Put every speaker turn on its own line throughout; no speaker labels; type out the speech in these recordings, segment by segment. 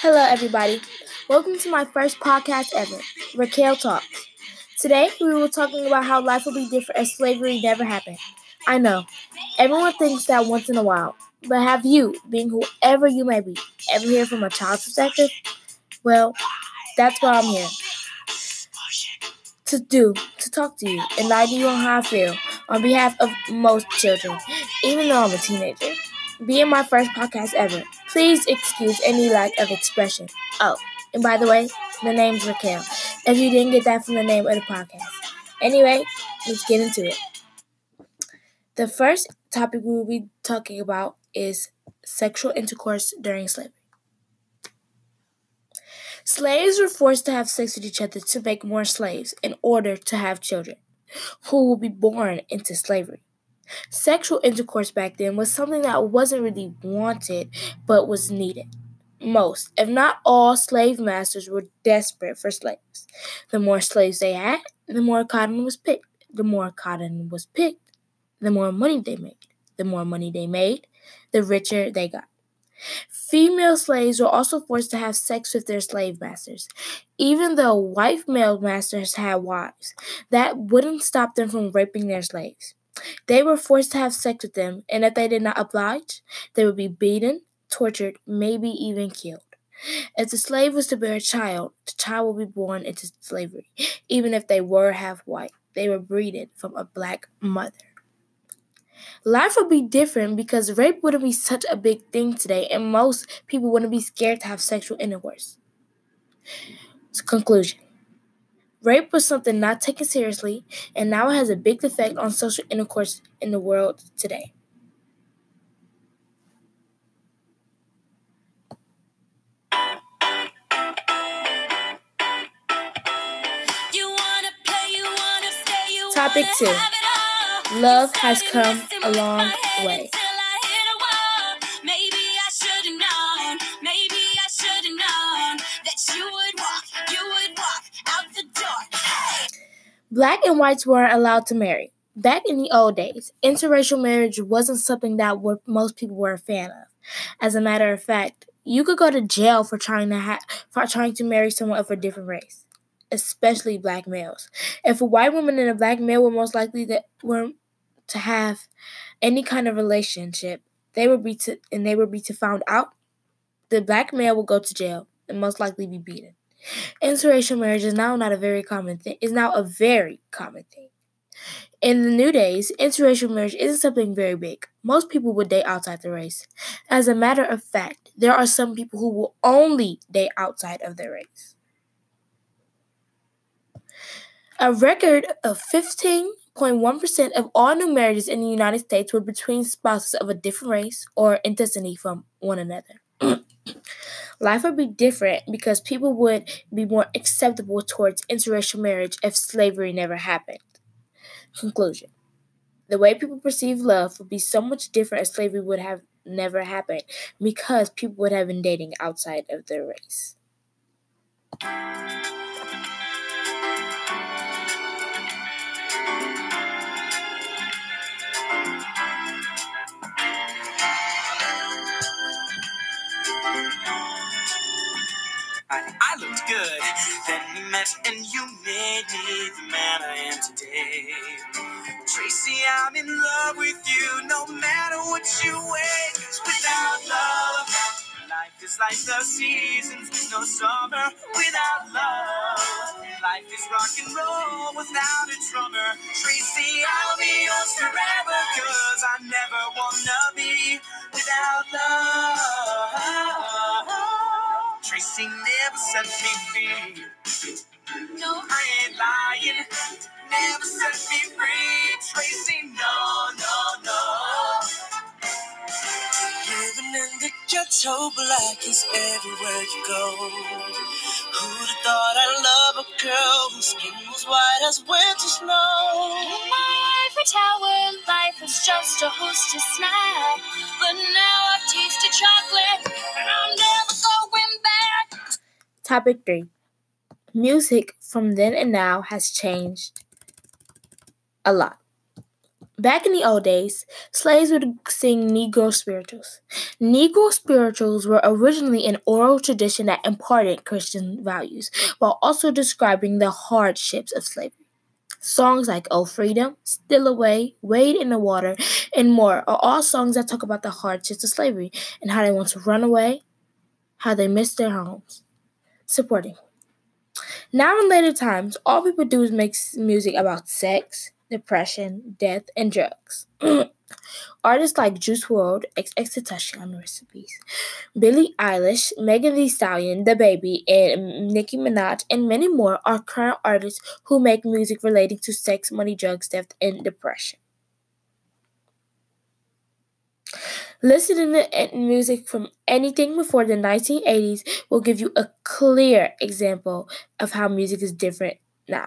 Hello, everybody. Welcome to my first podcast ever, Raquel Talks. Today, we will be talking about how life will be different if slavery never happened. I know, everyone thinks that once in a while, but have you, being whoever you may be, ever hear from a child's perspective? Well, that's why I'm here. To do, to talk to you, to you on how I feel on behalf of most children, even though I'm a teenager. Being my first podcast ever, please excuse any lack of expression. Oh, and by the way, the name's Raquel, if you didn't get that from the name of the podcast. Anyway, let's get into it. The first topic we will be talking about is sexual intercourse during slavery. Slaves were forced to have sex with each other to make more slaves in order to have children who will be born into slavery. Sexual intercourse back then was something that wasn't really wanted but was needed. Most, if not all, slave masters were desperate for slaves. The more slaves they had, the more cotton was picked. The more cotton was picked, the more money they made. The more money they made, the richer they got. Female slaves were also forced to have sex with their slave masters. Even though white male masters had wives, that wouldn't stop them from raping their slaves. They were forced to have sex with them, and if they did not oblige, they would be beaten, tortured, maybe even killed. If the slave was to bear a child, the child would be born into slavery, even if they were half white. They were breeded from a black mother. Life would be different because rape wouldn't be such a big thing today, and most people wouldn't be scared to have sexual intercourse. Conclusion Rape was something not taken seriously, and now it has a big effect on social intercourse in the world today. Topic 2 Love has come a long way. Black and whites weren't allowed to marry. Back in the old days, interracial marriage wasn't something that most people were a fan of. As a matter of fact, you could go to jail for trying to ha- for trying to marry someone of a different race, especially black males. If a white woman and a black male were most likely that were to have any kind of relationship, they would be to and they would be to found out, the black male will go to jail and most likely be beaten. Interracial marriage is now not a very common thing. Is now a very common thing. In the new days, interracial marriage isn't something very big. Most people would date outside the race. As a matter of fact, there are some people who will only date outside of their race. A record of 15.1% of all new marriages in the United States were between spouses of a different race or intensity from one another. Life would be different because people would be more acceptable towards interracial marriage if slavery never happened. Conclusion The way people perceive love would be so much different if slavery would have never happened because people would have been dating outside of their race.
I looked good. Then we met and you made me the man I am today. Tracy, I'm in love with you no matter what you weigh. Without love, life is like the seasons, no summer without love. Life is rock and roll without a drummer. Tracy, I'll be yours forever, cause I never wanna be without love. Tracy never set me free. No, I ain't lying. Never set me free. Tracy, no, no, no. Living in the ghetto, black is everywhere you go. Who'd have thought I'd love a girl whose skin was white as winter snow?
My tower, life was just a hostess snack. But now I've tasted chocolate,
Topic 3 Music from then and now has changed a lot. Back in the old days, slaves would sing Negro spirituals. Negro spirituals were originally an oral tradition that imparted Christian values while also describing the hardships of slavery. Songs like Oh Freedom, Steal Away, Wade in the Water, and more are all songs that talk about the hardships of slavery and how they want to run away, how they miss their homes. Supporting. Now, in later times, all people do is make music about sex, depression, death, and drugs. Artists like Juice WRLD, XXXTentacion recipes, Billie Eilish, Megan Thee Stallion, DaBaby, and Nicki Minaj, and many more are current artists who make music relating to sex, money, drugs, death, and depression. Listening to music from anything before the 1980s will give you a clear example of how music is different now.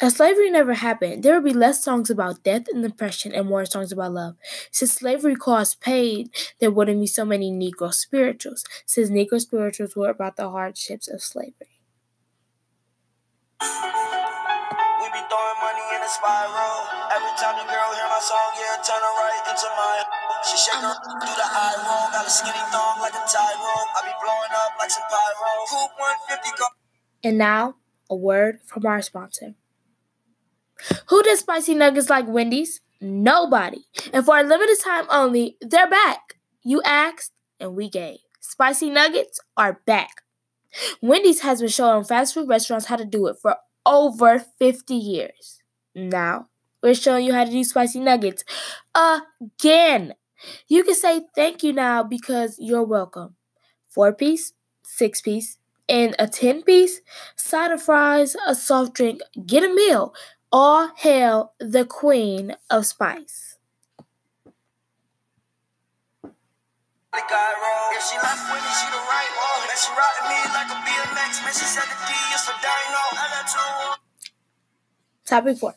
If slavery never happened, there would be less songs about death and depression and more songs about love. Since slavery caused pain, there wouldn't be so many Negro spirituals, since Negro spirituals were about the hardships of slavery. We be throwing money in a spiral. Every time the girl hear my song, yeah, turn her right into. She shake her do the eye roll. Got a skinny thong like a tie roll. I be blowing up like some pyro. Coop 150 go. And now, a word from our sponsor. Who does spicy nuggets like Wendy's? Nobody. And for a limited time only, they're back. You asked, and we gave. Spicy nuggets are back. Wendy's has been showing fast food restaurants how to do it for over 50 years. Now, we're showing you how to do spicy nuggets again. You can say thank you now because you're welcome. Four piece, six piece, and a 10 piece, side of fries, a soft drink, get a meal. All hail the queen of spice. Topic 4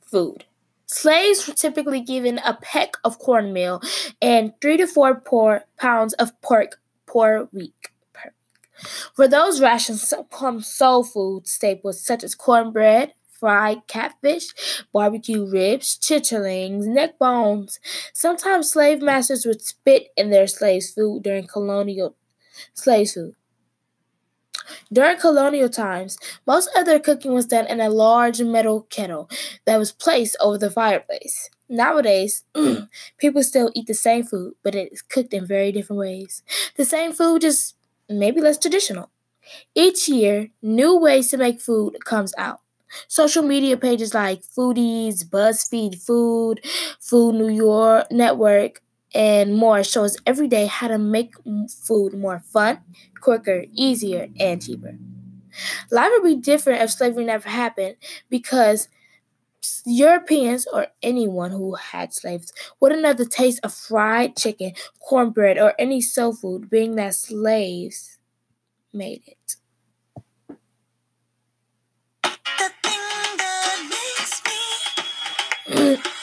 Food. Slaves were typically given a peck of cornmeal and three to four por- pounds of pork per week. For those rations come soul food staples such as cornbread, fried catfish, barbecue ribs, chitterlings, neck bones. Sometimes slave masters would spit in their slaves' food during colonial slave food. During colonial times, most of their cooking was done in a large metal kettle that was placed over the fireplace. Nowadays, people still eat the same food, but it is cooked in very different ways. The same food, just maybe less traditional. Each year, new ways to make food comes out. Social media pages like Foodies, BuzzFeed Food, Food New York Network, and more shows every day how to make food more fun, quicker, easier, and cheaper. Life would be different if slavery never happened because Europeans or anyone who had slaves wouldn't have the taste of fried chicken, cornbread, or any soul food, being that slaves made it.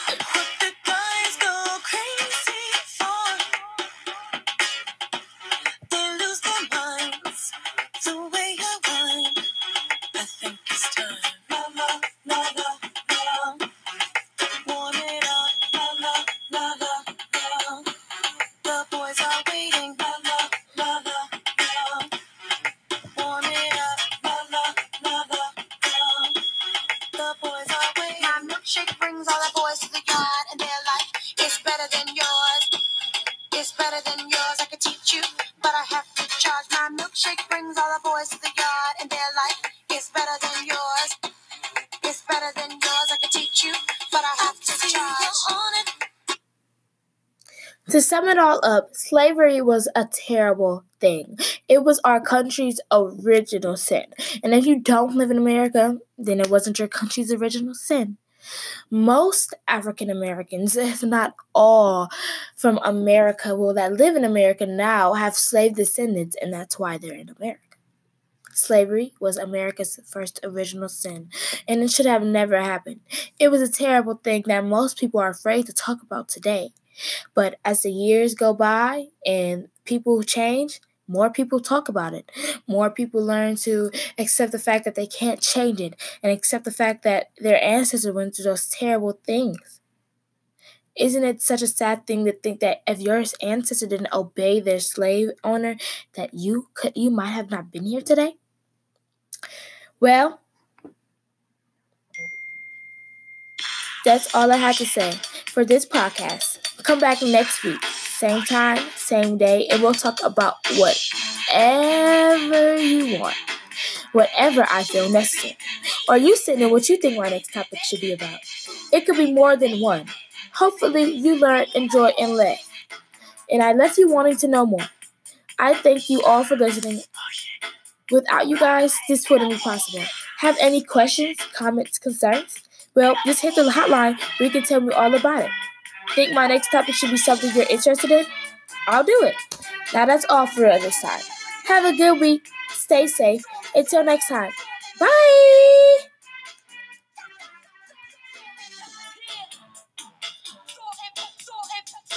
sum it all up, slavery was a terrible thing. It was our country's original sin. And if you don't live in America, then it wasn't your country's original sin. Most African Americans, if not all from America, well, that live in America now have slave descendants, and that's why they're in America. Slavery was America's first original sin, and it should have never happened. It was a terrible thing that most people are afraid to talk about today. But as the years go by and people change, more people talk about it. More people learn to accept the fact that they can't change it and accept the fact that their ancestors went through those terrible things. Isn't it such a sad thing to think that if your ancestor didn't obey their slave owner, that you could you might have not been here today? Well, that's all I had to say for this podcast. Come back next week, same time, same day, and we'll talk about whatever you want, whatever I feel necessary. Or you send in what you think my next topic should be about. It could be more than one. Hopefully, you learn, enjoy, and live. And I left you wanting to know more. I thank you all for listening. Without you guys, this wouldn't be possible. Have any questions, comments, concerns? Well, just hit the hotline where you can tell me all about it. Think my next topic should be something you're interested in? I'll do it. Now that's all for this time. Have a good week. Stay safe. Until next time. Bye.